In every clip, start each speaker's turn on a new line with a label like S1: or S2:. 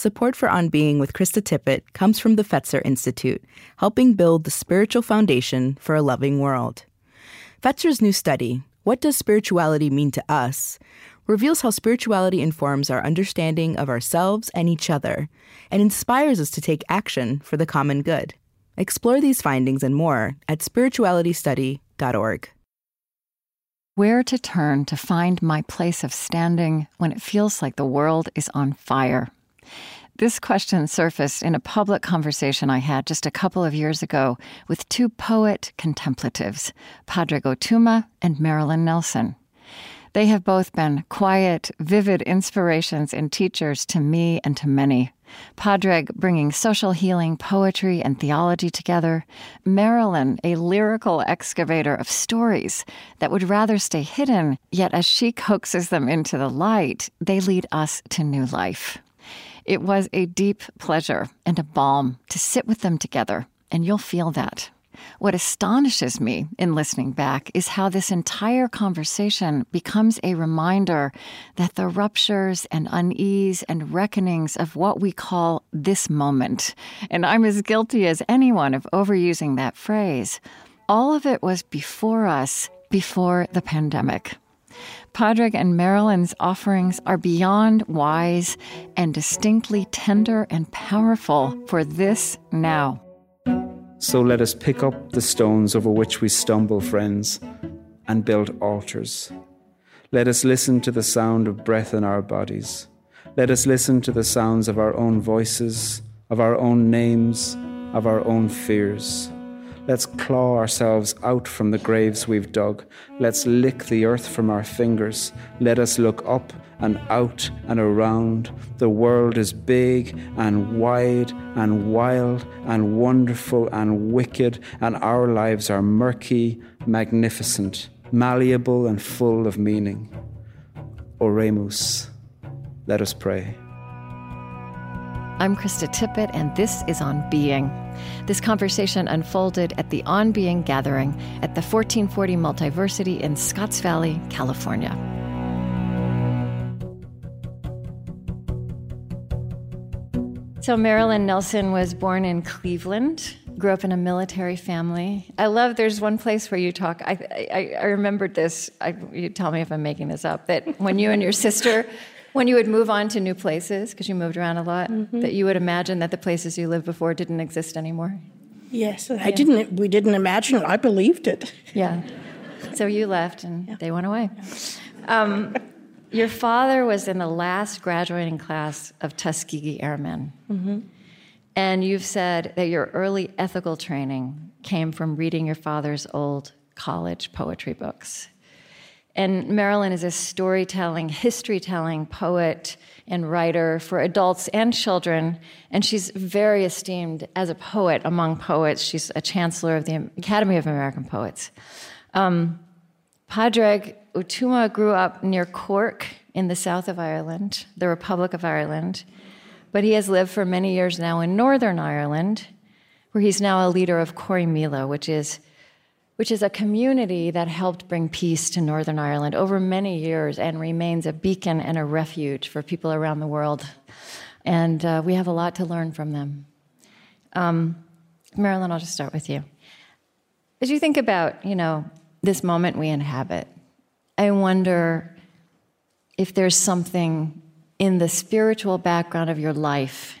S1: Support for On Being with Krista Tippett comes from the Fetzer Institute, helping build the spiritual foundation for a loving world. Fetzer's new study, What Does Spirituality Mean to Us? reveals how spirituality informs our understanding of ourselves and each other, and inspires us to take action for the common good. Explore these findings and more at spiritualitystudy.org.
S2: Where to turn to find my place of standing when it feels like the world is on fire? This question surfaced in a public conversation I had just a couple of years ago with two poet contemplatives, Pádraig Ó Tuama and Marilyn Nelson. They have both been quiet, vivid inspirations and teachers to me and to many. Padraig bringing social healing, poetry, and theology together. Marilyn, a lyrical excavator of stories that would rather stay hidden, yet as she coaxes them into the light, they lead us to new life. It was a deep pleasure and a balm to sit with them together, and you'll feel that. What astonishes me in listening back is how this entire conversation becomes a reminder that the ruptures and unease and reckonings of what we call this moment, and I'm as guilty as anyone of overusing that phrase, all of it was before us, before the pandemic. Padraig and Marilyn's offerings are beyond wise and distinctly tender and powerful for this now.
S3: So let us pick up the stones over which we stumble, friends, and build altars. Let us listen to the sound of breath in our bodies. Let us listen to the sounds of our own voices, of our own names, of our own fears. Let's claw ourselves out from the graves we've dug. Let's lick the earth from our fingers. Let us look up and out and around. The world is big and wide and wild and wonderful and wicked, and our lives are murky, magnificent, malleable, and full of meaning. Oremus, let us pray.
S2: I'm Krista Tippett, and this is On Being. This conversation unfolded at the On Being gathering at the 1440 Multiversity in Scotts Valley, California. So, Marilyn Nelson was born in Cleveland, grew up in a military family. I love, there's one place where you talk, I, I, I remembered this, I, you tell me if I'm making this up, that when you and your sister, when you would move on to new places, because you moved around a lot, mm-hmm. that you would imagine that the places you lived before didn't exist anymore.
S4: Yes, yeah. I didn't, we didn't imagine it, I believed it.
S2: Yeah. So you left and yeah. they went away. Um, your father was in the last graduating class of Tuskegee Airmen. Mm-hmm. And you've said that your early ethical training came from reading your father's old college poetry books. And Marilyn is a storytelling, history telling poet and writer for adults and children. And she's very esteemed as a poet among poets. She's a chancellor of the Academy of American Poets. Um, Padraig Ó Tuama grew up near Cork in the south of Ireland, the Republic of Ireland, but he has lived for many years now in Northern Ireland, where he's now a leader of Corrymeela, which is which is a community that helped bring peace to Northern Ireland over many years and remains a beacon and a refuge for people around the world. And uh, we have a lot to learn from them. Um, Marilyn, I'll just start with you. As you think about, you know, this moment we inhabit, I wonder if there's something in the spiritual background of your life,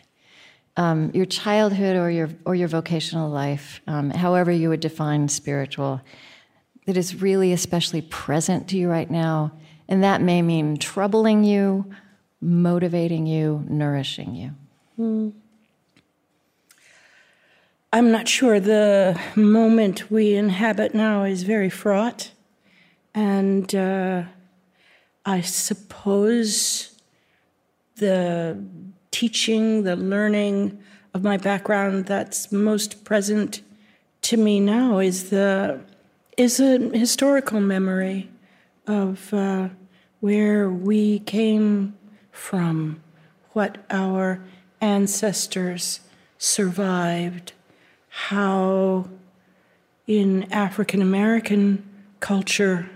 S2: um, your childhood or your, or your vocational life, um, however you would define spiritual, that is really especially present to you right now. And that may mean troubling you, motivating you, nourishing you. Hmm.
S4: I'm not sure. The moment we inhabit now is very fraught. And uh, I suppose the teaching, the learning of my background that's most present to me now is the is a historical memory of uh, where we came from, what our ancestors survived, how in African American culture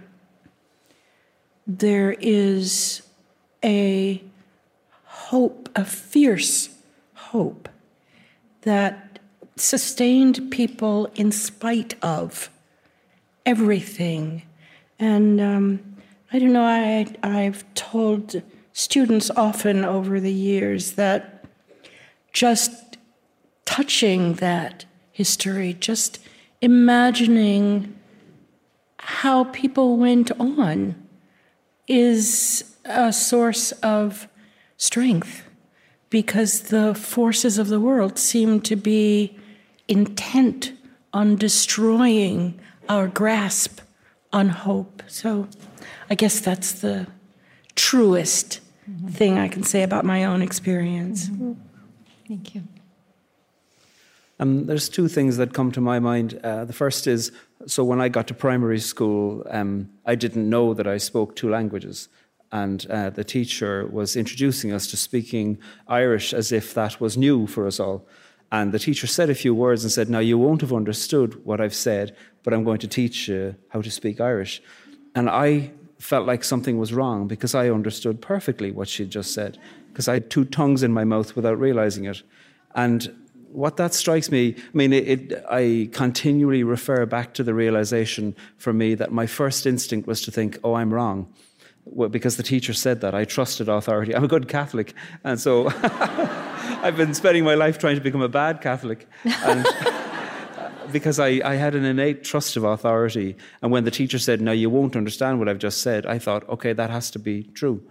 S4: there is a hope, a fierce hope that sustained people in spite of everything. And um, I don't know, I, I've told students often over the years that just touching that history, just imagining how people went on is a source of strength because the forces of the world seem to be intent on destroying our grasp on hope. So I guess that's the truest mm-hmm. thing I can say about my own experience. Mm-hmm.
S2: Thank you.
S3: Um, there's two things that come to my mind. Uh, the first is so when I got to primary school, um, I didn't know that I spoke two languages. And uh, the teacher was introducing us to speaking Irish as if that was new for us all. And the teacher said a few words and said, Now, you won't have understood what I've said, but I'm going to teach you how to speak Irish. And I felt like something was wrong because I understood perfectly what she'd just said, because I had two tongues in my mouth without realizing it. And what that strikes me, I mean, it, it, I continually refer back to the realization for me that my first instinct was to think, oh, I'm wrong. Well, because the teacher said that. I trusted authority. I'm a good Catholic. And so I've been spending my life trying to become a bad Catholic. And because I, I had an innate trust of authority. And when the teacher said, no, you won't understand what I've just said, I thought, okay, that has to be true.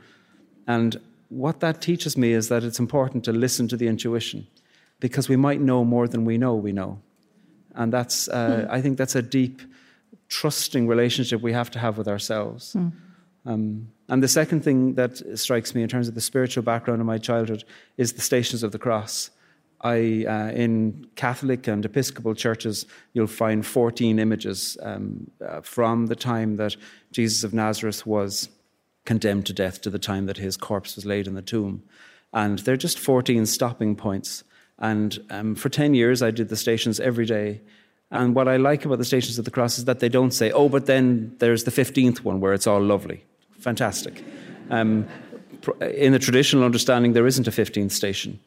S3: And what that teaches me is that it's important to listen to the intuition because we might know more than we know we know. And that's, uh, mm. I think that's a deep, trusting relationship we have to have with ourselves. Mm. Um, and the second thing that strikes me in terms of the spiritual background of my childhood is the Stations of the Cross. I, uh, in Catholic and Episcopal churches, you'll find 14 images um, uh, from the time that Jesus of Nazareth was condemned to death to the time that his corpse was laid in the tomb. And they're just 14 stopping points and um, for 10 years, I did the stations every day. And what I like about the Stations of the Cross is that they don't say, oh, but then there's the 15th one where it's all lovely. Fantastic. Um, in the traditional understanding, there isn't a 15th station.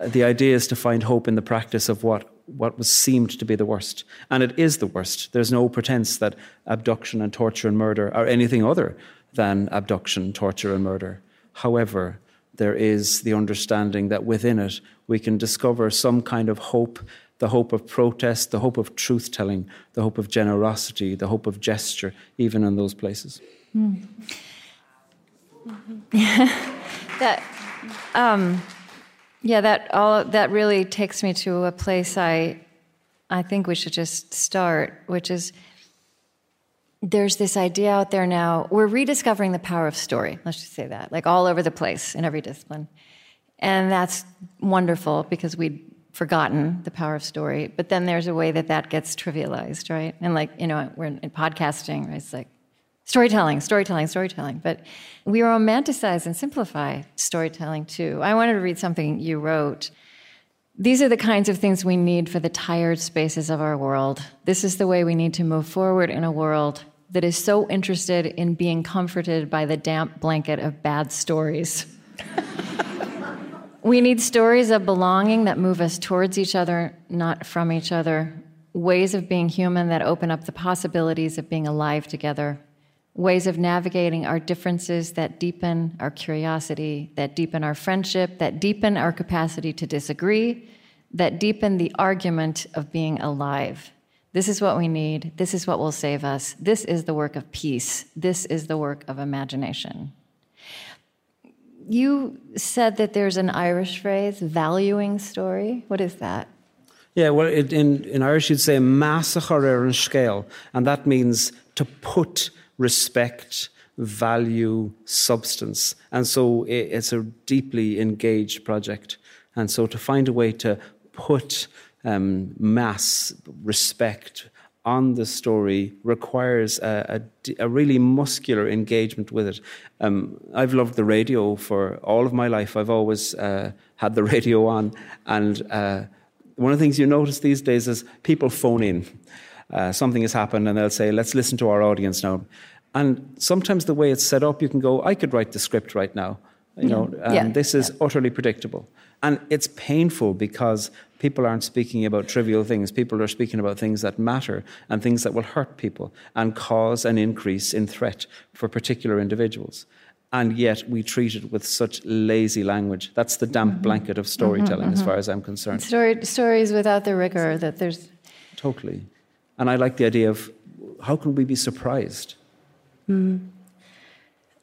S3: Uh, the idea is to find hope in the practice of what, what was seemed to be the worst. And it is the worst. There's no pretense that abduction and torture and murder are anything other than abduction, torture, and murder. However, there is the understanding that within it we can discover some kind of hope the hope of protest, the hope of truth telling, the hope of generosity, the hope of gesture, even in those places. Mm.
S2: that, um, yeah, that all that really takes me to a place I, I think we should just start, which is there's this idea out there now. We're rediscovering the power of story. Let's just say that, like all over the place in every discipline. And that's wonderful because we'd forgotten the power of story. But then there's a way that that gets trivialized, right? And like, you know, we're in, in podcasting, right? It's like storytelling, storytelling, storytelling. But we romanticize and simplify storytelling too. I wanted to read something you wrote. These are the kinds of things we need for the tired spaces of our world. This is the way we need to move forward in a world that is so interested in being comforted by the damp blanket of bad stories. we need stories of belonging that move us towards each other, not from each other, ways of being human that open up the possibilities of being alive together, ways of navigating our differences that deepen our curiosity, that deepen our friendship, that deepen our capacity to disagree, that deepen the argument of being alive. This is what we need. This is what will save us. This is the work of peace. This is the work of imagination. You said that there's an Irish phrase, valuing story. What is that?
S3: Yeah, well, it, in, in Irish you'd say massacre and scale, and that means to put respect, value, substance. And so it's a deeply engaged project. And so to find a way to put um, mass respect on the story requires a, a, a, really muscular engagement with it. Um, I've loved the radio for all of my life. I've always uh, had the radio on. And uh, one of the things you notice these days is people phone in. Uh, something has happened and they'll say, let's listen to our audience now. And sometimes the way it's set up, you can go, I could write the script right now. You know, um,
S2: Yeah.
S3: this is utterly predictable. And it's painful because people aren't speaking about trivial things. People are speaking about things that matter and things that will hurt people and cause an increase in threat for particular individuals. And yet we treat it with such lazy language. That's the damp blanket of storytelling, as far as I'm concerned.
S2: Story, stories without the rigor that there's.
S3: Totally. And I like the idea of how can we be surprised?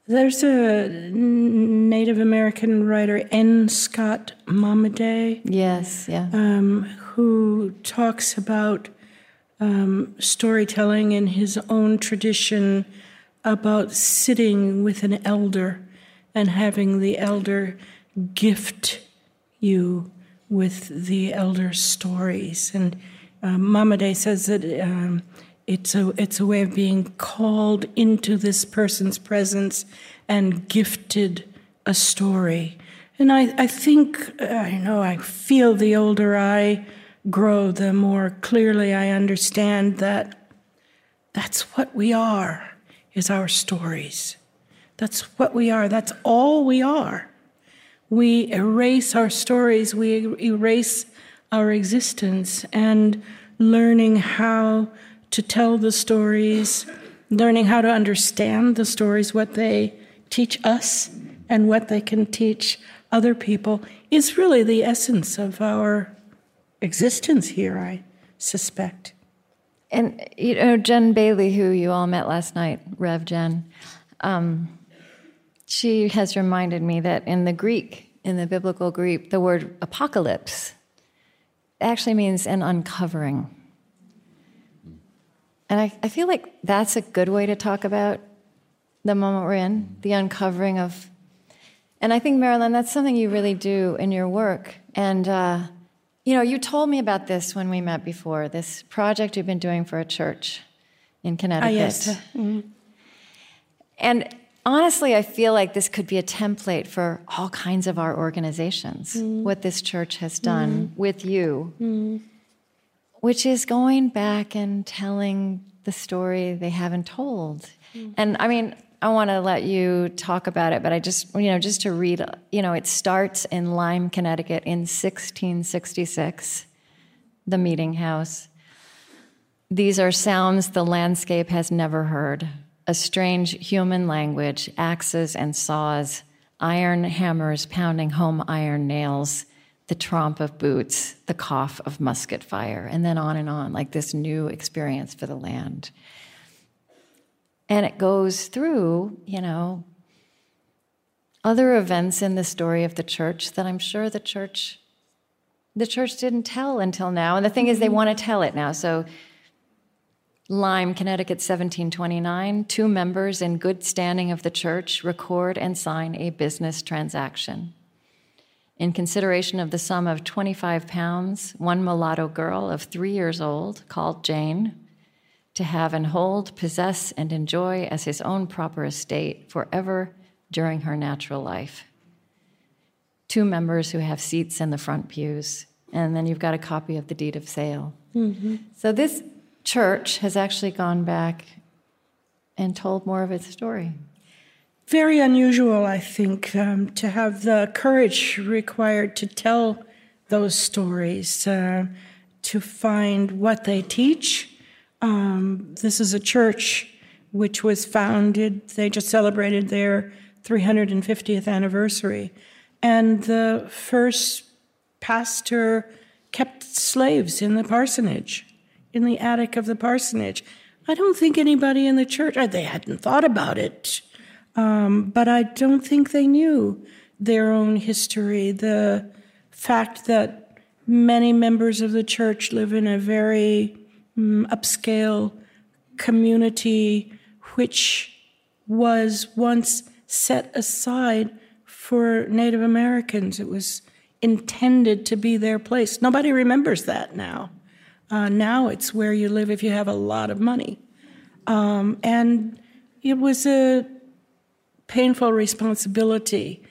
S4: There's a Native American writer, N. Scott Momaday,
S2: Yes, yeah.
S4: um, who talks about um, storytelling in his own tradition about sitting with an elder and having the elder gift you with the elder's stories. And um, Momaday says that um, it's a it's a way of being called into this person's presence and gifted a story. And I, I think I know I feel the older I grow, the more clearly I understand that that's what we are is our stories. That's what we are. That's all we are. We erase our stories, we erase our existence, and learning how to tell the stories, learning how to understand the stories, what they teach us, and what they can teach other people is really the essence of our existence here, I suspect.
S2: And you know, Jen Bailey, who you all met last night, Rev Jen, um, she has reminded me that in the Greek, in the biblical Greek, the word apocalypse actually means an uncovering. And I, I feel like that's a good way to talk about the moment we're in, the uncovering of. And I think, Marilyn, that's something you really do in your work. And, uh, you know, you told me about this when we met before, this project you've been doing for a church in
S4: Ah,
S2: Connecticut.
S4: yes.
S2: And honestly, I feel like this could be a template for all kinds of our organizations, mm. what this church has done mm. with you, mm. which is going back and telling the story they haven't told. And I mean, I want to let you talk about it, but I just, you know, just to read, you know, it starts in Lyme, Connecticut in 1666, the meeting house. These are sounds the landscape has never heard a strange human language, axes and saws, iron hammers pounding home iron nails, the tromp of boots, the cough of musket fire, and then on and on, like this new experience for the land. And it goes through, you know, other events in the story of the church that I'm sure the church the church didn't tell until now. And the thing is they mm-hmm. want to tell it now. So Lyme, Connecticut, 1729, two members in good standing of the church record and sign a business transaction. In consideration of the sum of 25 pounds, one mulatto girl of three years old, called Jane, to have and hold, possess, and enjoy as his own proper estate forever during her natural life. Two members who have seats in the front pews, and then you've got a copy of the deed of sale. Mm-hmm. So this church has actually gone back and told more of its story.
S4: Very unusual, I think, um, to have the courage required to tell those stories, uh, to find what they teach. Um, this is a church which was founded, they just celebrated their 350th anniversary. And the first pastor kept slaves in the parsonage, in the attic of the parsonage. I don't think anybody in the church, they hadn't thought about it, um, but I don't think they knew their own history. The fact that many members of the church live in a very mm, upscale community which was once set aside for Native Americans. It was intended to be their place. Nobody remembers that now. Uh, now it's where you live if you have a lot of money. Um, and it was a painful responsibility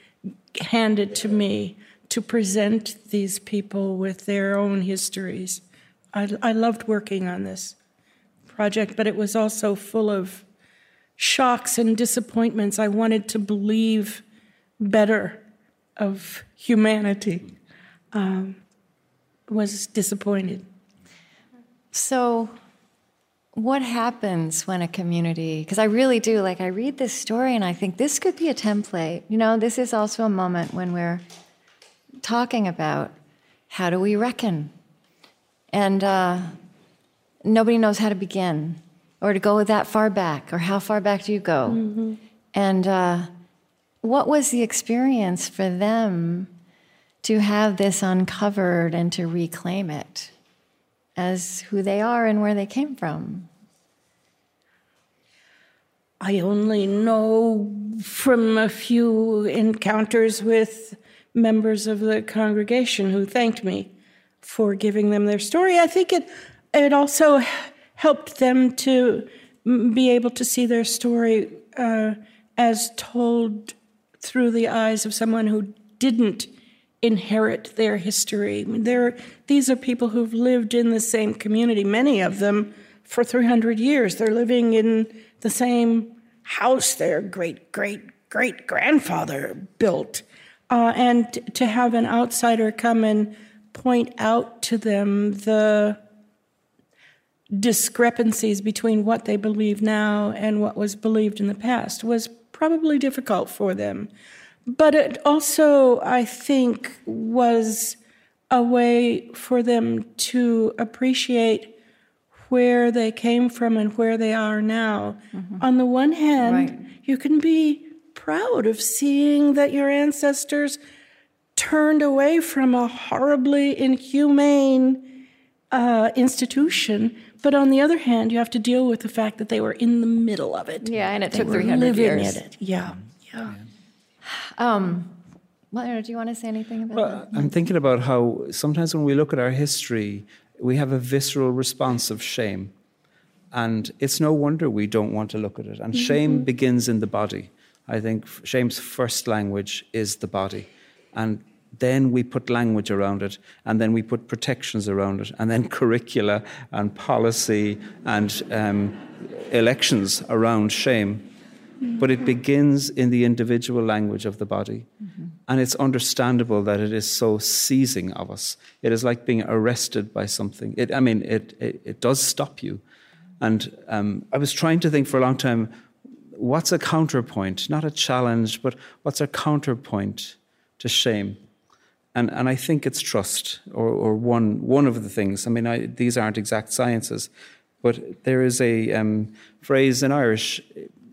S4: handed to me to present these people with their own histories. I, I loved working on this project, but it was also full of shocks and disappointments. I wanted to believe better of humanity um, was disappointed.
S2: So, what happens when a community, because I really do, like, I read this story and I think this could be a template. You know, this is also a moment when we're talking about how do we reckon? And uh, nobody knows how to begin or to go that far back or how far back do you go? Mm-hmm. And uh, what was the experience for them to have this uncovered and to reclaim it as who they are and where they came from?
S4: I only know from a few encounters with members of the congregation who thanked me for giving them their story. I think it it also helped them to be able to see their story uh, as told through the eyes of someone who didn't inherit their history. There, these are people who've lived in the same community, many of them for 300 years. They're living in the same house their great great great grandfather built. Uh, and to have an outsider come and point out to them the discrepancies between what they believe now and what was believed in the past was probably difficult for them. But it also, I think, was a way for them to appreciate where they came from and where they are now. Mm-hmm. On the one hand, right. you can be proud of seeing that your ancestors turned away from a horribly inhumane uh, institution. But on the other hand, you have to deal with the fact that they were in the middle of it.
S2: Yeah, and it they took 300 years.
S4: It. Yeah, yeah.
S2: Um, well, do you want to say anything about
S3: well, that? I'm thinking about how sometimes when we look at our history, we have a visceral response of shame. And it's no wonder we don't want to look at it. And mm-hmm. shame begins in the body. I think shame's first language is the body. And then we put language around it, and then we put protections around it, and then curricula and policy and um, elections around shame. Mm-hmm. But it begins in the individual language of the body. Mm-hmm. And it's understandable that it is so seizing of us. It is like being arrested by something. It, I mean, it, it, it does stop you. And um, I was trying to think for a long time what's a counterpoint? Not a challenge, but what's a counterpoint to shame? And, and I think it's trust, or, or one, one of the things. I mean, I, these aren't exact sciences, but there is a um, phrase in Irish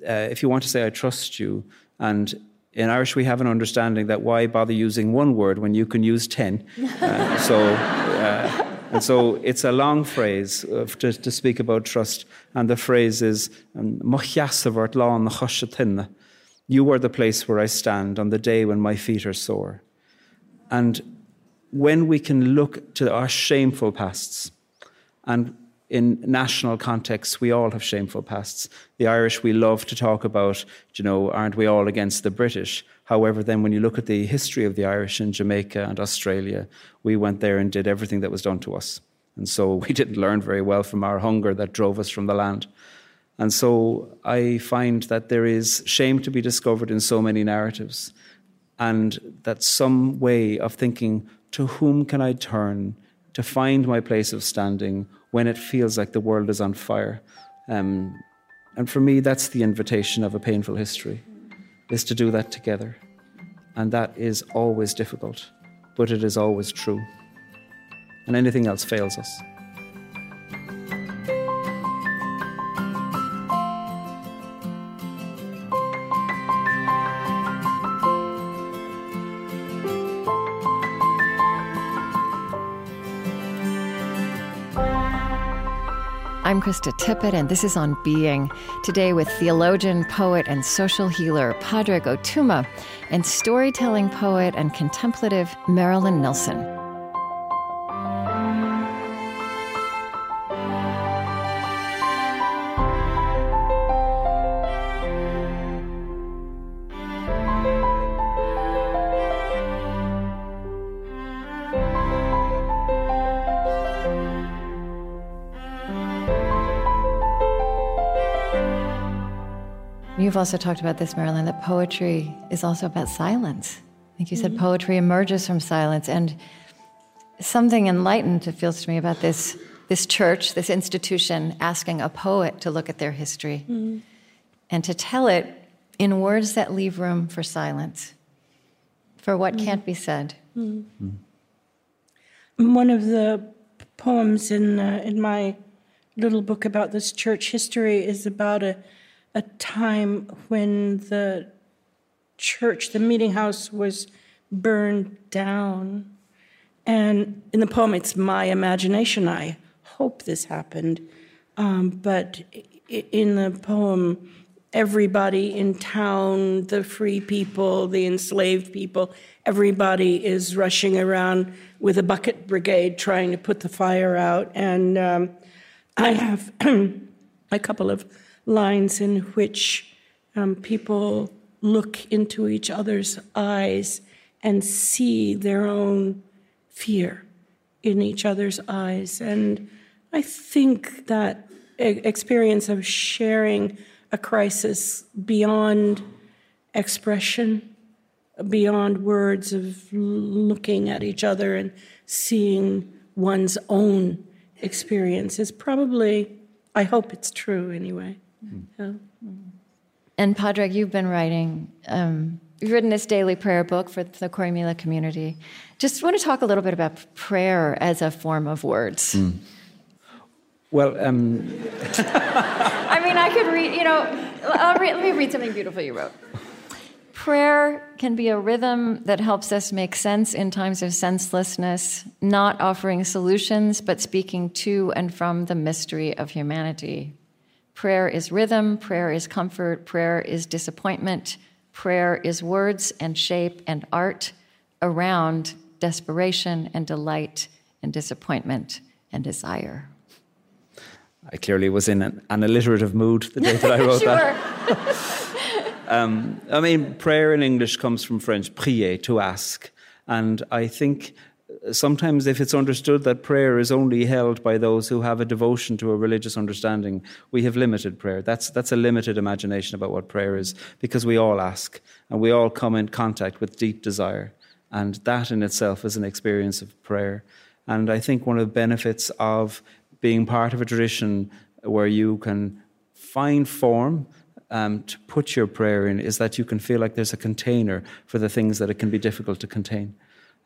S3: uh, if you want to say, I trust you, and in Irish we have an understanding that why bother using one word when you can use 10? Uh, so, uh, and so it's a long phrase to, to, speak about trust, and the phrase is, um, You are the place where I stand on the day when my feet are sore. And when we can look to our shameful pasts, and in national contexts, we all have shameful pasts. The Irish, we love to talk about, you know, aren't we all against the British? However, then when you look at the history of the Irish in Jamaica and Australia, we went there and did everything that was done to us. And so we didn't learn very well from our hunger that drove us from the land. And so I find that there is shame to be discovered in so many narratives and that some way of thinking to whom can I turn to find my place of standing when it feels like the world is on fire. Um, and for me, that's the invitation of a painful history, is to do that together. And that is always difficult, but it is always true. And anything else fails us.
S2: I'm Krista Tippett, and this is On Being. Today with theologian, poet, and social healer Padraig Ó Tuama and storytelling poet and contemplative Marilyn Nelson. You've also talked about this, Marilyn, that poetry is also about silence. I think you said mm-hmm. poetry emerges from silence. And something enlightened, it feels to me, about this, this church, this institution, asking a poet to look at their history mm-hmm. and to tell it in words that leave room for silence, for what mm-hmm. can't be said.
S4: Mm-hmm. One of the poems in, uh, in my little book about this church history is about a, a time when the church, the meeting house, was burned down. And in the poem, it's my imagination. I hope this happened. Um, but in the poem, everybody in town, the free people, the enslaved people, everybody is rushing around with a bucket brigade trying to put the fire out. And um, I have a couple of lines in which um, people look into each other's eyes and see their own fear in each other's eyes. And I think that experience of sharing a crisis beyond expression, beyond words, of looking at each other and seeing one's own experience is probably, I hope it's true anyway. Yeah.
S2: And Padraig, you've been writing, um, you've written this daily prayer book for the Corrymeela community. Just want to talk a little bit about prayer as a form of words. Mm.
S3: Well, um...
S2: I mean, I could read, you know, read, let me read something beautiful you wrote. Prayer can be a rhythm that helps us make sense in times of senselessness, not offering solutions, but speaking to and from the mystery of humanity. Prayer is rhythm, prayer is comfort, prayer is disappointment, prayer is words and shape and art around desperation and delight and disappointment and desire.
S3: I clearly was in an, an alliterative mood the day that I wrote that. Um, I mean, prayer in English comes from French, prier, to ask. And I think sometimes if it's understood that prayer is only held by those who have a devotion to a religious understanding, we have limited prayer. That's, that's a limited imagination about what prayer is because we all ask and we all come in contact with deep desire. And that in itself is an experience of prayer. And I think one of the benefits of being part of a tradition where you can find form um, to put your prayer in is that you can feel like there's a container for the things that it can be difficult to contain.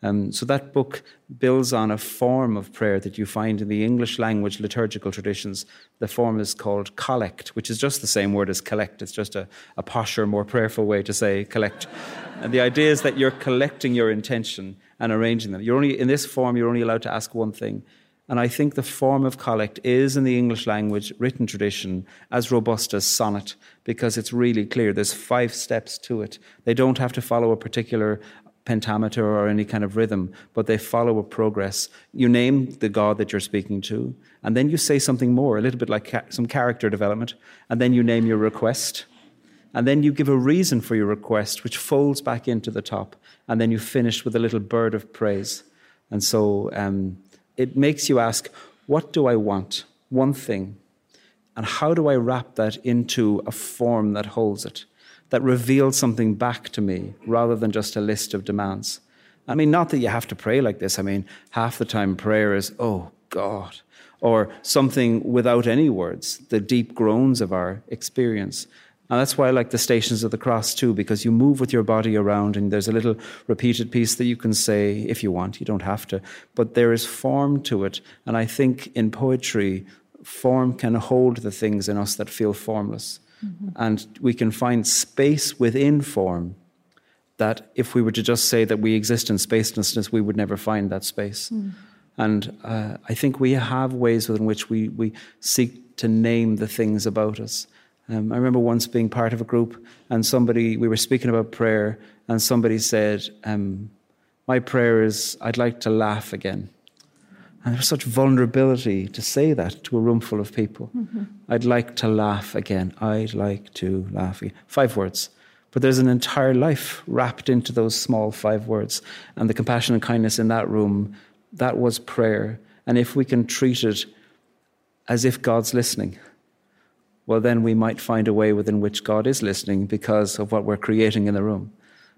S3: Um, so that book builds on a form of prayer that you find in the English language liturgical traditions. The form is called collect, which is just the same word as collect. It's just a, a posher, more prayerful way to say collect. and the idea is that you're collecting your intention and arranging them. You're only in this form. You're only allowed to ask one thing. And I think the form of collect is in the English language written tradition as robust as sonnet because it's really clear. There's five steps to it. They don't have to follow a particular pentameter or any kind of rhythm, but they follow a progress. You name the God that you're speaking to, and then you say something more, a little bit like ca- some character development, and then you name your request. And then you give a reason for your request, which folds back into the top. And then you finish with a little bird of praise. And so um, it makes you ask, what do I want? One thing. And how do I wrap that into a form that holds it, that reveals something back to me rather than just a list of demands? I mean, not that you have to pray like this. I mean, half the time prayer is, oh God, or something without any words, the deep groans of our experience. And that's why I like the Stations of the Cross too, because you move with your body around and there's a little repeated piece that you can say if you want. You don't have to. But there is form to it. And I think in poetry, form can hold the things in us that feel formless. Mm-hmm. And we can find space within form that if we were to just say that we exist in spacelessness, we would never find that space. Mm. And uh, I think we have ways within which we, we seek to name the things about us. Um, I remember once being part of a group and somebody, we were speaking about prayer, and somebody said, um, My prayer is, I'd like to laugh again. And there's such vulnerability to say that to a room full of people. Mm-hmm. I'd like to laugh again. I'd like to laugh again. Five words. But there's an entire life wrapped into those small five words. And the compassion and kindness in that room, that was prayer. And if we can treat it as if God's listening, well, then we might find a way within which God is listening because of what we're creating in the room.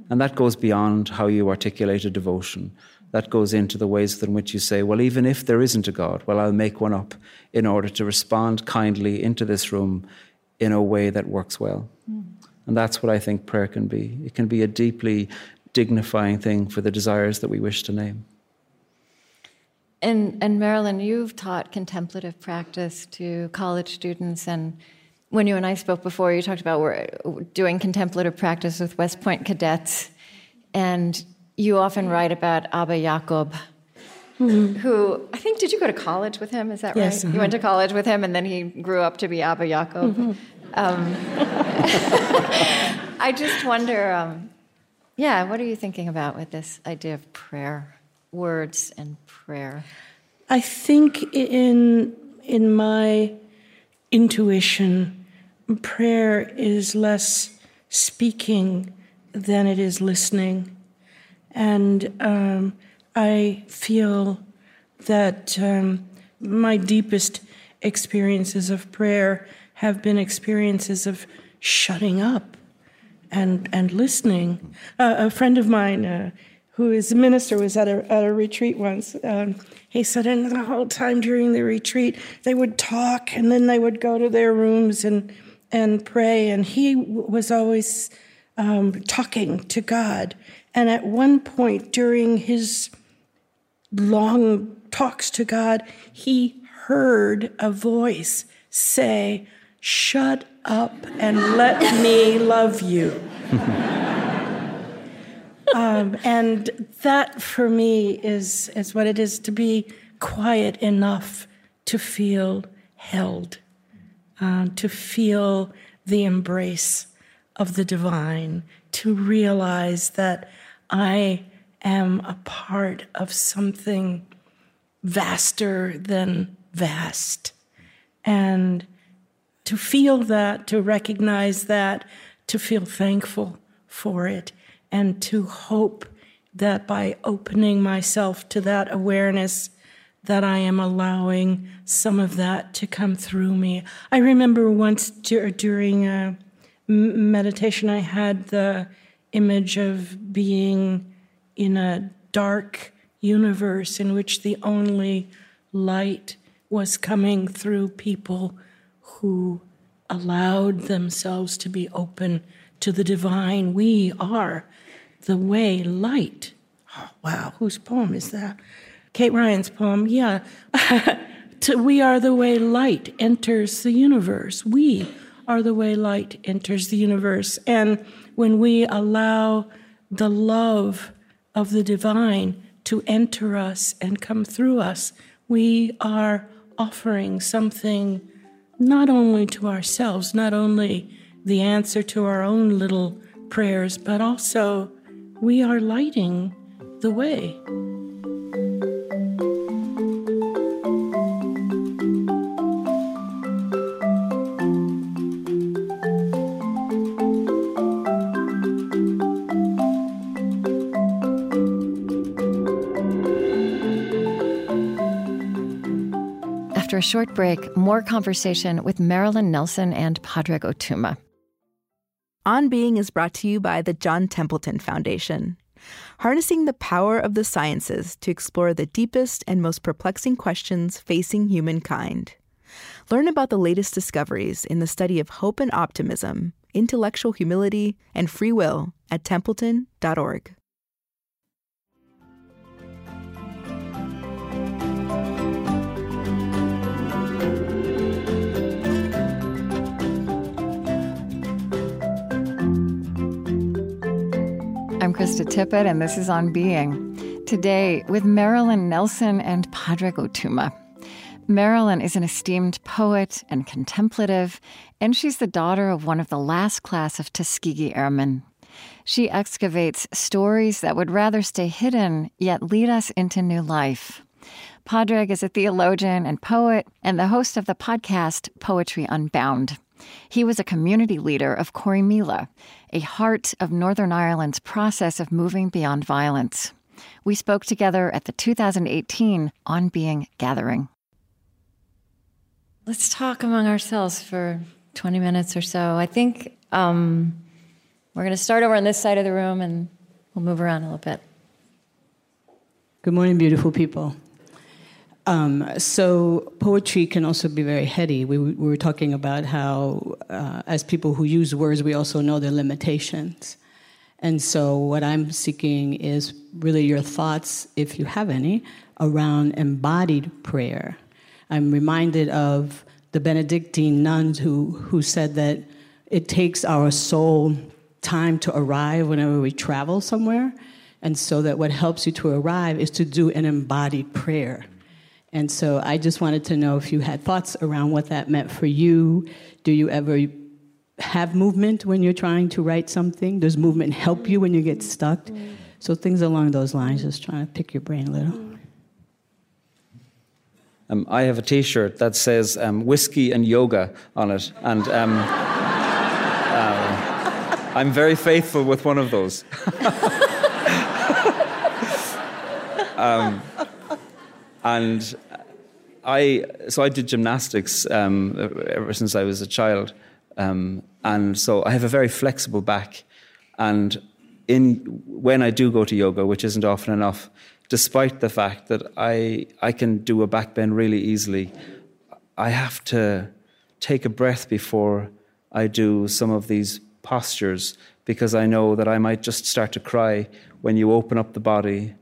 S3: And that goes beyond how you articulate a devotion. That goes into the ways in which you say, well, even if there isn't a God, well, I'll make one up in order to respond kindly into this room in a way that works well. Mm. And that's what I think prayer can be. It can be a deeply dignifying thing for the desires that we wish to name.
S2: And, and Marilyn, you've taught contemplative practice to college students. And when you and I spoke before, you talked about we're doing contemplative practice with West Point cadets. And you often write about Abba Jacob, mm-hmm. who I think, did you go to college with him? Is that
S4: yes,
S2: right? Uh-huh. You went to college with him, and then he grew up to be Abba Jacob. Mm-hmm. Um, I just wonder, um, yeah, what are you thinking about with this idea of prayer, words and prayer?
S4: I think in in my intuition, prayer is less speaking than it is listening, and um, I feel that um, my deepest experiences of prayer have been experiences of shutting up and and listening. Uh, a friend of mine uh, who is a minister was at a at a retreat once. Um, he said, and the whole time during the retreat, they would talk, and then they would go to their rooms and and pray. And he was always um, talking to God. And at one point during his long talks to God, he heard a voice say, Shut up and let me love you. um, and that for me is, is what it is to be quiet enough to feel held, uh, to feel the embrace of the divine, to realize that I am a part of something vaster than vast. And to feel that, to recognize that, to feel thankful for it, and to hope that by opening myself to that awareness, that I am allowing some of that to come through me. I remember once during a meditation, I had the image of being in a dark universe in which the only light was coming through people who allowed themselves to be open to the divine. We are the way light. Oh, wow, whose poem is that? Kate Ryan's poem, yeah. to, we are the way light enters the universe. We are the way light enters the universe. And when we allow the love of the divine to enter us and come through us, we are offering something not only to ourselves, not only the answer to our own little prayers, but also we are lighting the way.
S2: After a short break, more conversation with Marilyn Nelson and Padraig Ó Tuama.
S1: On Being is brought to you by the John Templeton Foundation, harnessing the power of the sciences to explore the deepest and most perplexing questions facing humankind. Learn about the latest discoveries in the study of hope and optimism, intellectual humility, and free will at templeton.org.
S2: I'm Krista Tippett, and this is On Being. Today, with Marilyn Nelson and Padraig Ó Tuama. Marilyn is an esteemed poet and contemplative, and she's the daughter of one of the last class of Tuskegee Airmen. She excavates stories that would rather stay hidden, yet lead us into new life. Padraig is a theologian and poet, and the host of the podcast Poetry Unbound. He was a community leader of Corrymeela, a heart of Northern Ireland's process of moving beyond violence. We spoke together at the 2018 On Being gathering. Let's talk among ourselves for 20 minutes or so. I think um, we're going to start over on this side of the room and we'll move around a little bit.
S5: Good morning, beautiful people. Um, so, poetry can also be very heady. We, we were talking about how, uh, as people who use words, we also know their limitations. And so, what I'm seeking is really your thoughts, if you have any, around embodied prayer. I'm reminded of the Benedictine nuns who, who said that it takes our soul time to arrive whenever we travel somewhere. And so that what helps you to arrive is to do an embodied prayer. And so I just wanted to know if you had thoughts around what that meant for you. Do you ever have movement when you're trying to write something? Does movement help you when you get stuck? So things along those lines, just trying to pick your brain a little.
S3: Um, I have a T-shirt that says um, "whiskey and yoga" on it, and um, uh, I'm very faithful with one of those. And I, so I did gymnastics um, ever since I was a child, um, and so I have a very flexible back, and in when I do go to yoga, which isn't often enough, despite the fact that I, I can do a back bend really easily, I have to take a breath before I do some of these postures because I know that I might just start to cry when you open up the body,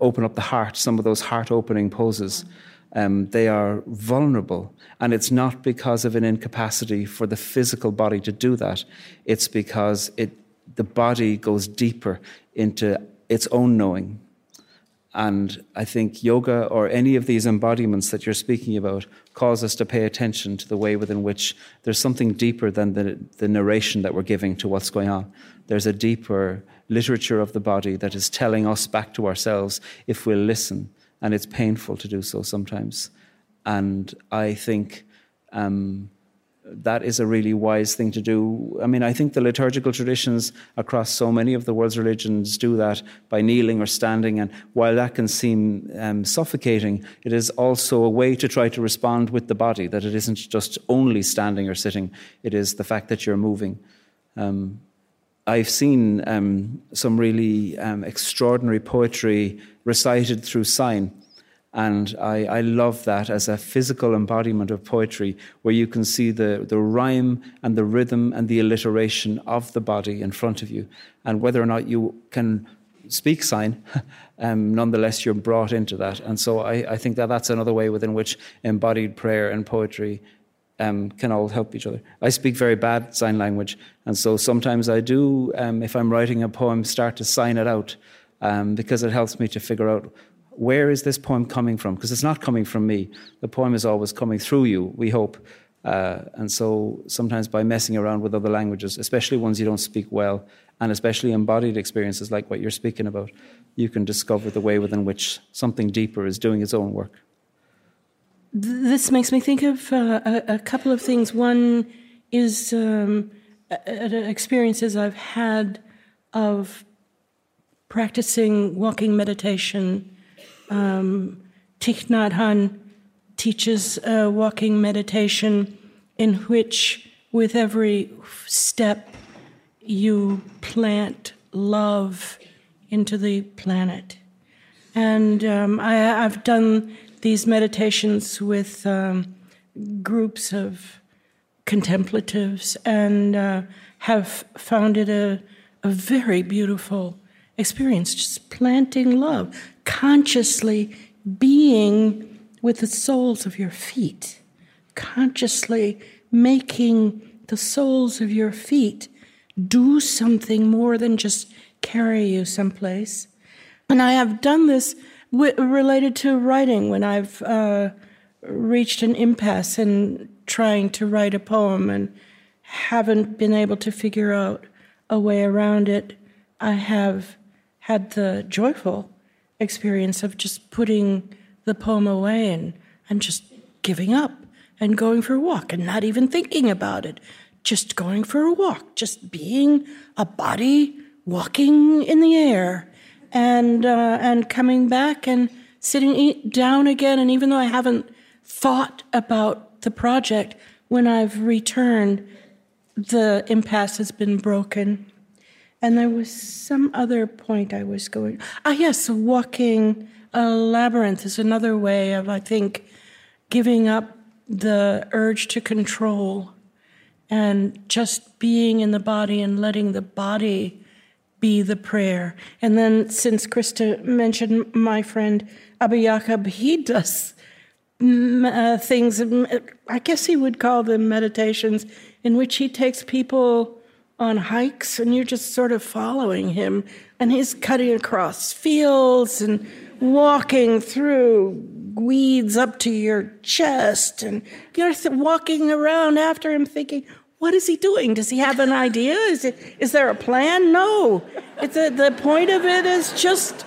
S3: open up the heart, some of those heart opening poses. Um, they are vulnerable. And it's not because of an incapacity for the physical body to do that, it's because it, the body goes deeper into its own knowing. And I think yoga or any of these embodiments that you're speaking about cause us to pay attention to the way within which there's something deeper than the, the narration that we're giving to what's going on. There's a deeper literature of the body that is telling us back to ourselves if we'll listen. And it's painful to do so sometimes. And I think um, that is a really wise thing to do. I mean, I think the liturgical traditions across so many of the world's religions do that by kneeling or standing. And while that can seem um, suffocating, it is also a way to try to respond with the body, that it isn't just only standing or sitting, it is the fact that you're moving. Um, I've seen um, some really um, extraordinary poetry recited through sign. And I, I, love that as a physical embodiment of poetry, where you can see the, the rhyme and the rhythm and the alliteration of the body in front of you. And whether or not you can speak sign, um, nonetheless, you're brought into that. And so I, I, think that that's another way within which embodied prayer and poetry um, can all help each other. I speak very bad sign language, and so sometimes I do, um, if I'm writing a poem, start to sign it out um, because it helps me to figure out where is this poem coming from? Because it's not coming from me. The poem is always coming through you, we hope. Uh, and so sometimes by messing around with other languages, especially ones you don't speak well, and especially embodied experiences like what you're speaking about, you can discover the way within which something deeper is doing its own work.
S4: This makes me think of uh, a, a, couple of things. One is um, experiences I've had of practicing walking meditation um, Thich Nhat Hanh teaches walking meditation in which, with every step, you plant love into the planet. And um, I, have done these meditations with um, groups of contemplatives and uh, have found it a, a very beautiful experience, just planting love, consciously being with the soles of your feet, consciously making the soles of your feet do something more than just carry you someplace. And I have done this w- related to writing when I've uh, reached an impasse in trying to write a poem and haven't been able to figure out a way around it. I have had the joyful experience of just putting the poem away and, and just giving up and going for a walk and not even thinking about it. Just going for a walk, just being a body walking in the air and, uh, and coming back and sitting down again. And even though I haven't thought about the project, when I've returned, the impasse has been broken. And there was some other point I was going. Ah, yes, walking a labyrinth is another way of, I think, giving up the urge to control and just being in the body and letting the body be the prayer. And then, since Krista mentioned my friend Abba Jacob, he does uh, things, I guess he would call them meditations, in which he takes people on hikes and you're just sort of following him. And he's cutting across fields and walking through weeds up to your chest. And you're walking around after him thinking, what is he doing? Does he have an idea? Is, it, is there a plan? No. It's a, the point of it is just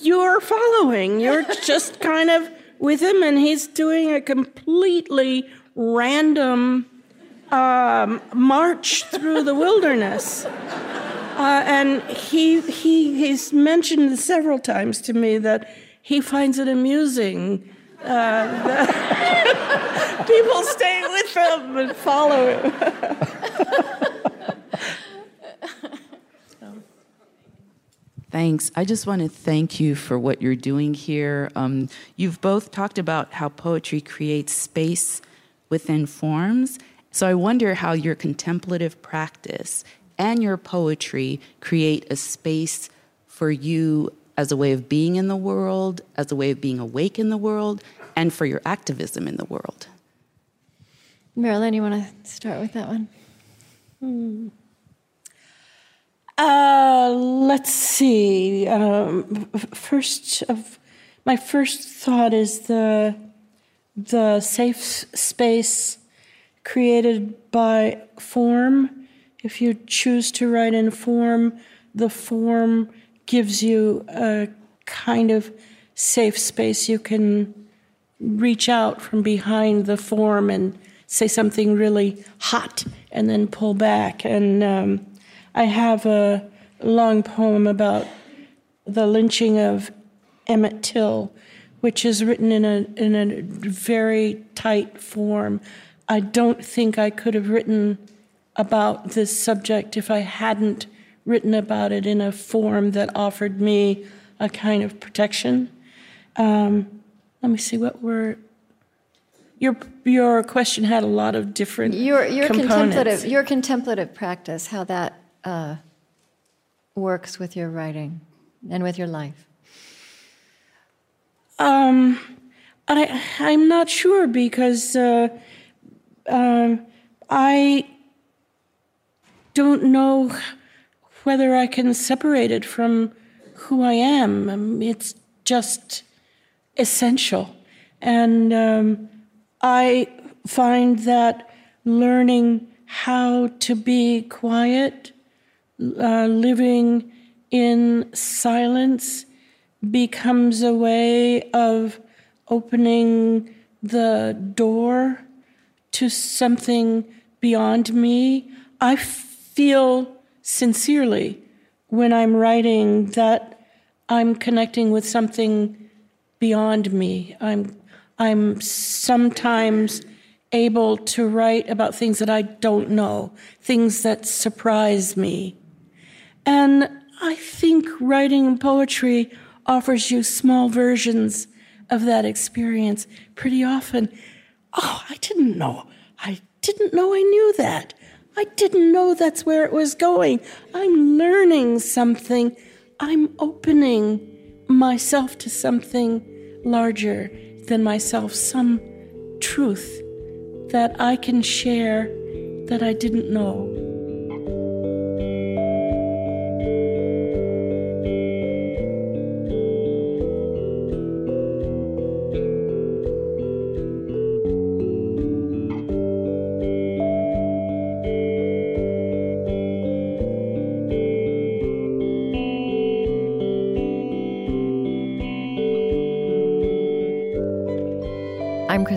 S4: you're following. You're just kind of with him, and he's doing a completely random um, march through the wilderness. Uh, and he, he, he's mentioned several times to me that he finds it amusing uh, people stay with him and follow him.
S1: Thanks. I just want to thank you for what you're doing here. Um, you've both talked about how poetry creates space within forms. So I wonder how your contemplative practice and your poetry create a space for you as a way of being in the world, as a way of being awake in the world, and for your activism in the world.
S2: Marilyn, you want to start with that one? Hmm.
S4: Uh, let's see. Um, first of my first thought is the the safe space created by form. If you choose to write in form, the form gives you a kind of safe space. You can reach out from behind the form and say something really hot and then pull back. And um, I have a long poem about the lynching of Emmett Till, which is written in a in a very tight form. I don't think I could have written about this subject if I hadn't written about it in a form that offered me a kind of protection. Um, let me see what were your your question had a lot of different
S2: your your
S4: components.
S2: contemplative your contemplative practice how that uh, works with your writing and with your life?
S4: Um, I I'm not sure because uh, um, I don't know whether I can separate it from who I am. Um, it's just essential, and um, I find that learning how to be quiet uh, living in silence becomes a way of opening the door to something beyond me. I feel sincerely when I'm writing that I'm connecting with something beyond me. I'm I'm sometimes able to write about things that I don't know, things that surprise me. And I think writing poetry offers you small versions of that experience pretty often. Oh, I didn't know. I didn't know I knew that. I didn't know that's where it was going. I'm learning something. I'm opening myself to something larger than myself, some truth that I can share that I didn't know.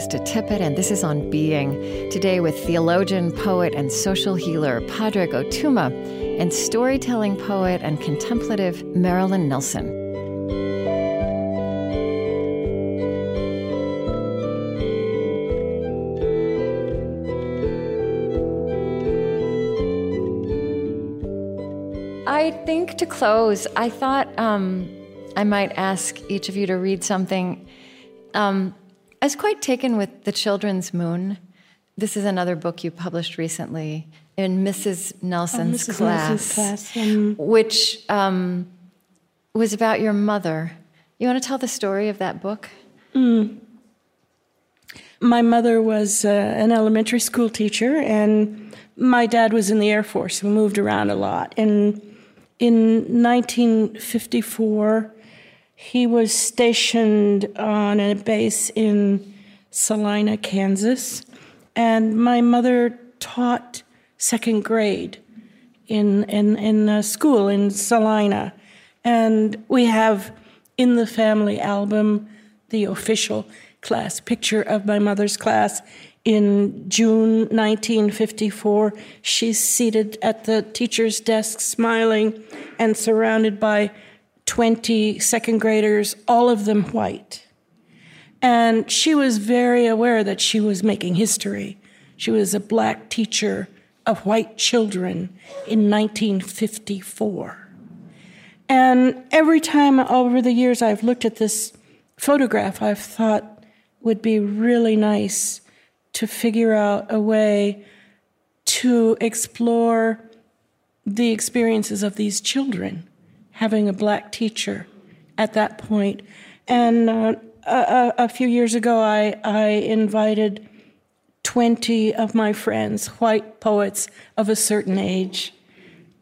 S2: Krista Tippett, and this is On Being. Today with theologian, poet, and social healer Padraig Ó Tuama, and storytelling poet and contemplative Marilyn Nelson. I think to close, I thought um, I might ask each of you to read something. Um, I was quite taken with The Children's Moon. This is another book you published recently in Mrs. Nelson's
S4: Mrs.
S2: class,
S4: Nelson's class, um,
S2: which um, was about your mother. You want to tell the story of that book?
S4: My mother was uh, an elementary school teacher, and my dad was in the Air Force. We moved around a lot. And in 1954, he was stationed on a base in Salina, Kansas, and my mother taught second grade in in in a school in Salina, and we have in the family album the official class picture of my mother's class in June 1954. She's seated at the teacher's desk, smiling, and surrounded by 20 second graders, all of them white. And she was very aware that she was making history. She was a black teacher of white children in 1954. And every time over the years I've looked at this photograph, I've thought would be really nice to figure out a way to explore the experiences of these children having a black teacher at that point. And uh, a, a few years ago, I, I invited 20 of my friends, white poets of a certain age,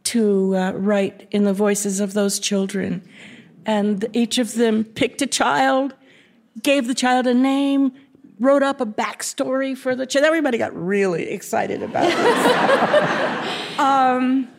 S4: to uh, write in the voices of those children. And each of them picked a child, gave the child a name, wrote up a backstory for the child. Everybody got really excited about this. um,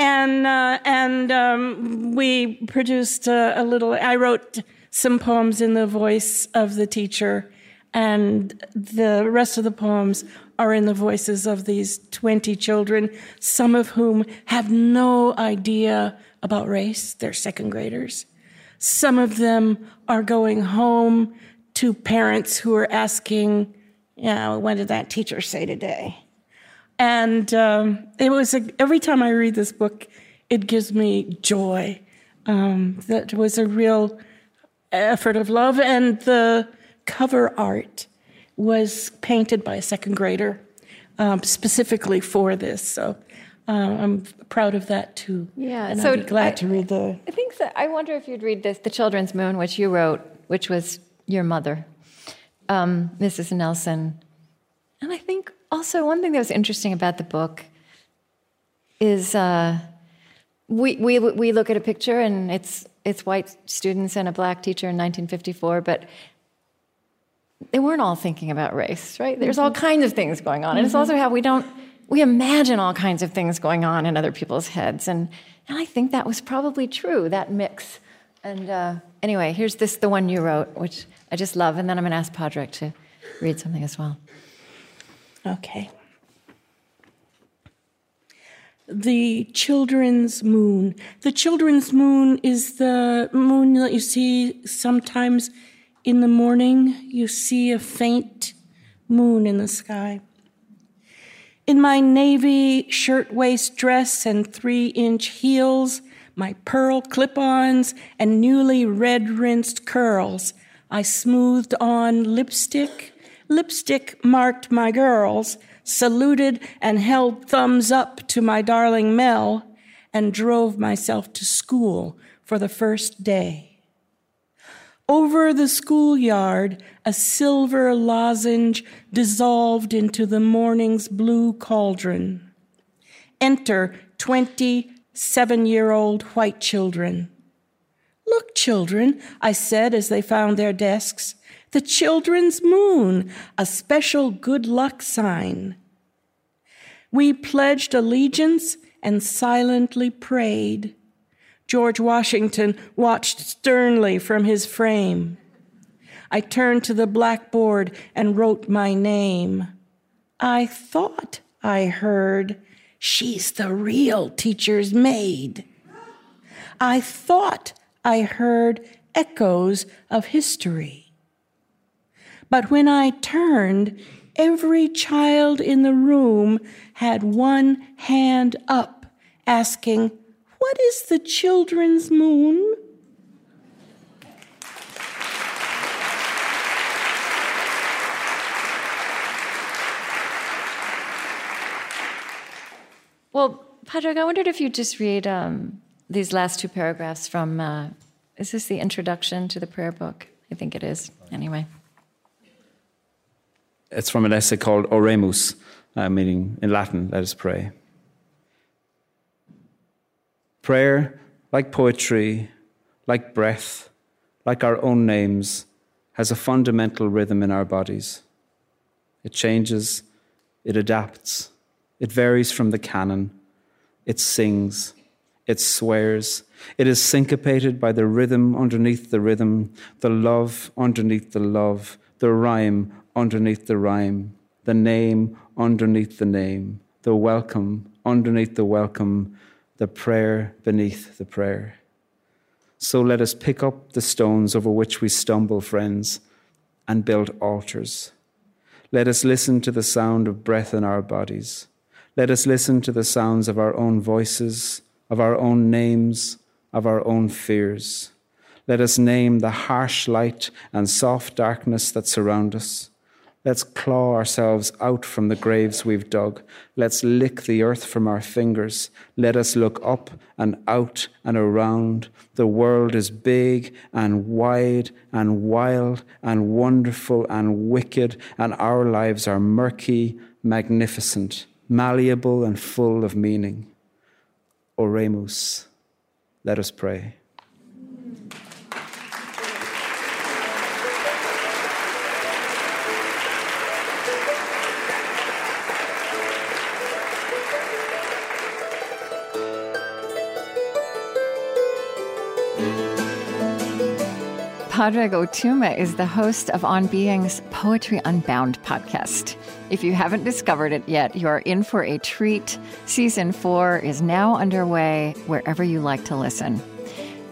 S4: and uh, and um, we produced a, a little. I wrote some poems in the voice of the teacher, and the rest of the poems are in the voices of these 20 children, some of whom have no idea about race. They're second graders. Some of them are going home to parents who are asking, you know, what did that teacher say today? And um, it was a, every time I read this book, it gives me joy. Um, that was a real effort of love, and the cover art was painted by a second grader um, specifically for this. So uh, I'm proud of that too.
S2: Yeah,
S4: and
S2: so
S4: I'd be glad
S2: I-
S4: to read the.
S2: I think so. I wonder if you'd read this, The Children's Moon, which you wrote, which was your mother, um, Mrs. Nelson. And I think also one thing that was interesting about the book is uh, we, we, we look at a picture and it's, it's white students and a black teacher in 1954, but they weren't all thinking about race, right? There's all kinds of things going on. And it's also how we don't, we imagine all kinds of things going on in other people's heads. And, and I think that was probably true, that mix. And uh, anyway, here's this, the one you wrote, which I just love. And then I'm going to ask Padraig to read something as well.
S4: Okay. The children's moon. The children's moon is the moon that you see sometimes in the morning. You see a faint moon in the sky. In my navy shirtwaist dress and three inch heels, my pearl clip ons, and newly red rinsed curls, I smoothed on lipstick. Lipstick marked my girls, saluted and held thumbs up to my darling Mel, and drove myself to school for the first day. Over the schoolyard, a silver lozenge dissolved into the morning's blue cauldron. Enter 27 year old white children. Look, children, I said as they found their desks. The children's moon, a special good luck sign. We pledged allegiance and silently prayed. George Washington watched sternly from his frame. I turned to the blackboard and wrote my name. I thought I heard, She's the real teacher's maid. I thought I heard echoes of history. But when I turned, every child in the room had one hand up, asking, What is the children's moon?
S2: Well, Padraig, I wondered if you'd just read um, these last two paragraphs from. Uh, is this the introduction to the prayer book? I think it is. Anyway.
S3: It's from an essay called Oremus, uh, meaning in Latin, let us pray. Prayer, like poetry, like breath, like our own names, has a fundamental rhythm in our bodies. It changes, it adapts, it varies from the canon, it sings, it swears, it is syncopated by the rhythm underneath the rhythm, the love underneath the love, the rhyme underneath the rhyme, the name underneath the name, the welcome underneath the welcome, the prayer beneath the prayer. So let us pick up the stones over which we stumble, friends, and build altars. Let us listen to the sound of breath in our bodies. Let us listen to the sounds of our own voices, of our own names, of our own fears. Let us name the harsh light and soft darkness that surround us. Let's claw ourselves out from the graves we've dug. Let's lick the earth from our fingers. Let us look up and out and around. The world is big and wide and wild and wonderful and wicked, and our lives are murky, magnificent, malleable, and full of meaning. Oremus. Let us pray.
S2: Padraig Ó Tuama is the host of On Being's Poetry Unbound podcast. If you haven't discovered it yet, you are in for a treat. Season four is now underway wherever you like to listen.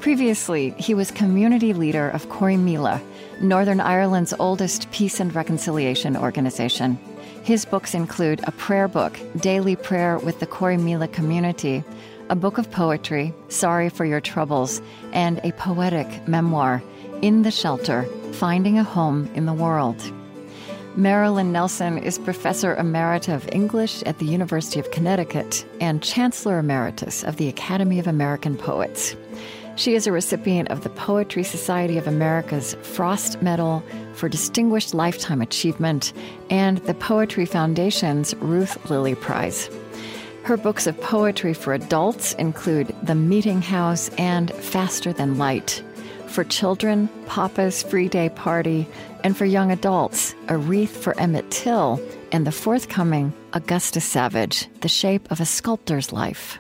S2: Previously, he was community leader of Corrymeela, Northern Ireland's oldest peace and reconciliation organization. His books include a prayer book, Daily Prayer with the Corrymeela Community, a book of poetry, Sorry for Your Troubles, and a poetic memoir, in the Shelter Finding a Home in the World. Marilyn Nelson is Professor Emerita of English at the University of Connecticut and Chancellor Emeritus of the Academy of American Poets. She is a recipient of the Poetry Society of America's Frost Medal for Distinguished Lifetime Achievement and the Poetry Foundation's Ruth Lilly Prize. Her books of poetry for adults include The Meeting House and Faster Than Light for children, Papa's Free Day Party, and for young adults, A Wreath for Emmett Till, and the forthcoming Augusta Savage, The Shape of a Sculptor's Life.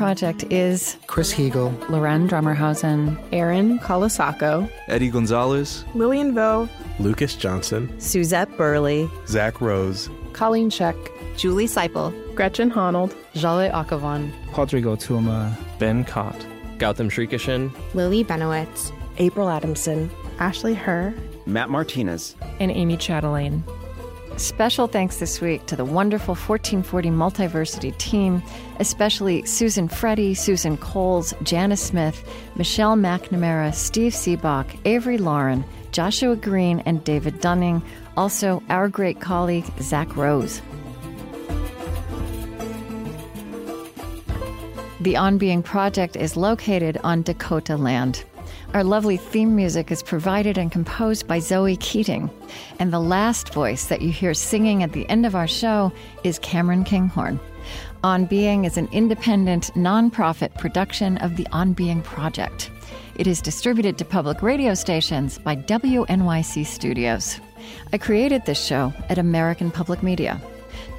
S2: Project is
S6: Chris Heagle,
S2: Loren Drommerhausen,
S7: Erin Colasacco,
S8: Eddie Gonzalez,
S7: Lillian Vo,
S9: Lucas Johnson,
S10: Suzette Burley,
S9: Zach Rose,
S7: Colleen Scheck,
S10: Julie Siple,
S7: Gretchen Honnold,
S11: Jhaleh Akhavan,
S12: Padraig Ó Tuama,
S13: Ben Katt,
S14: Gautam Srikishan,
S15: Lily Benowitz,
S16: April Adamson,
S17: Ashley Herr,
S18: Matt Martinez,
S19: and Amy Chatelaine.
S2: Special thanks this week to the wonderful 1440 Multiversity team, especially Susan Freddy, Susan Coles, Janice Smith, Michelle McNamara, Steve Seabach, Avery Lauren, Joshua Green, and David Dunning. Also, our great colleague, Zach Rose. The On Being Project is located on Dakota land. Our lovely theme music is provided and composed by Zoe Keating. And the last voice that you hear singing at the end of our show is Cameron Kinghorn. On Being is an independent, nonprofit production of the On Being Project. It is distributed to public radio stations by WNYC Studios. I created this show at American Public Media.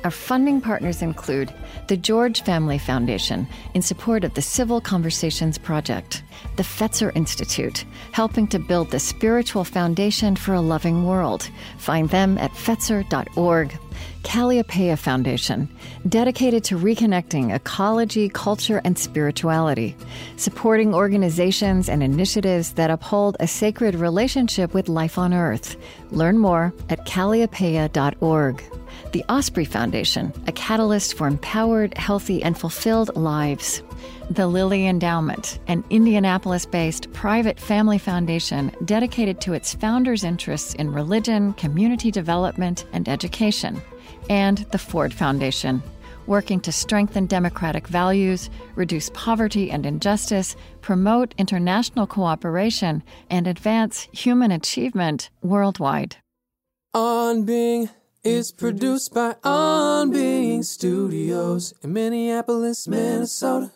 S2: Our funding partners include the George Family Foundation in support of the Civil Conversations Project, the Fetzer Institute, helping to build the spiritual foundation for a loving world. Find them at fetzer.org. Kalliopeia Foundation, dedicated to reconnecting ecology, culture, and spirituality, supporting organizations and initiatives that uphold a sacred relationship with life on Earth. Learn more at kalliopeia.org. The Osprey Foundation, a catalyst for empowered, healthy, and fulfilled lives. The Lilly Endowment, an Indianapolis based private family foundation dedicated to its founders' interests in religion, community development, and education. And the Ford Foundation, working to strengthen democratic values, reduce poverty and injustice, promote international cooperation, and advance human achievement worldwide.
S6: On Being is produced by On Being Studios in Minneapolis, Minnesota.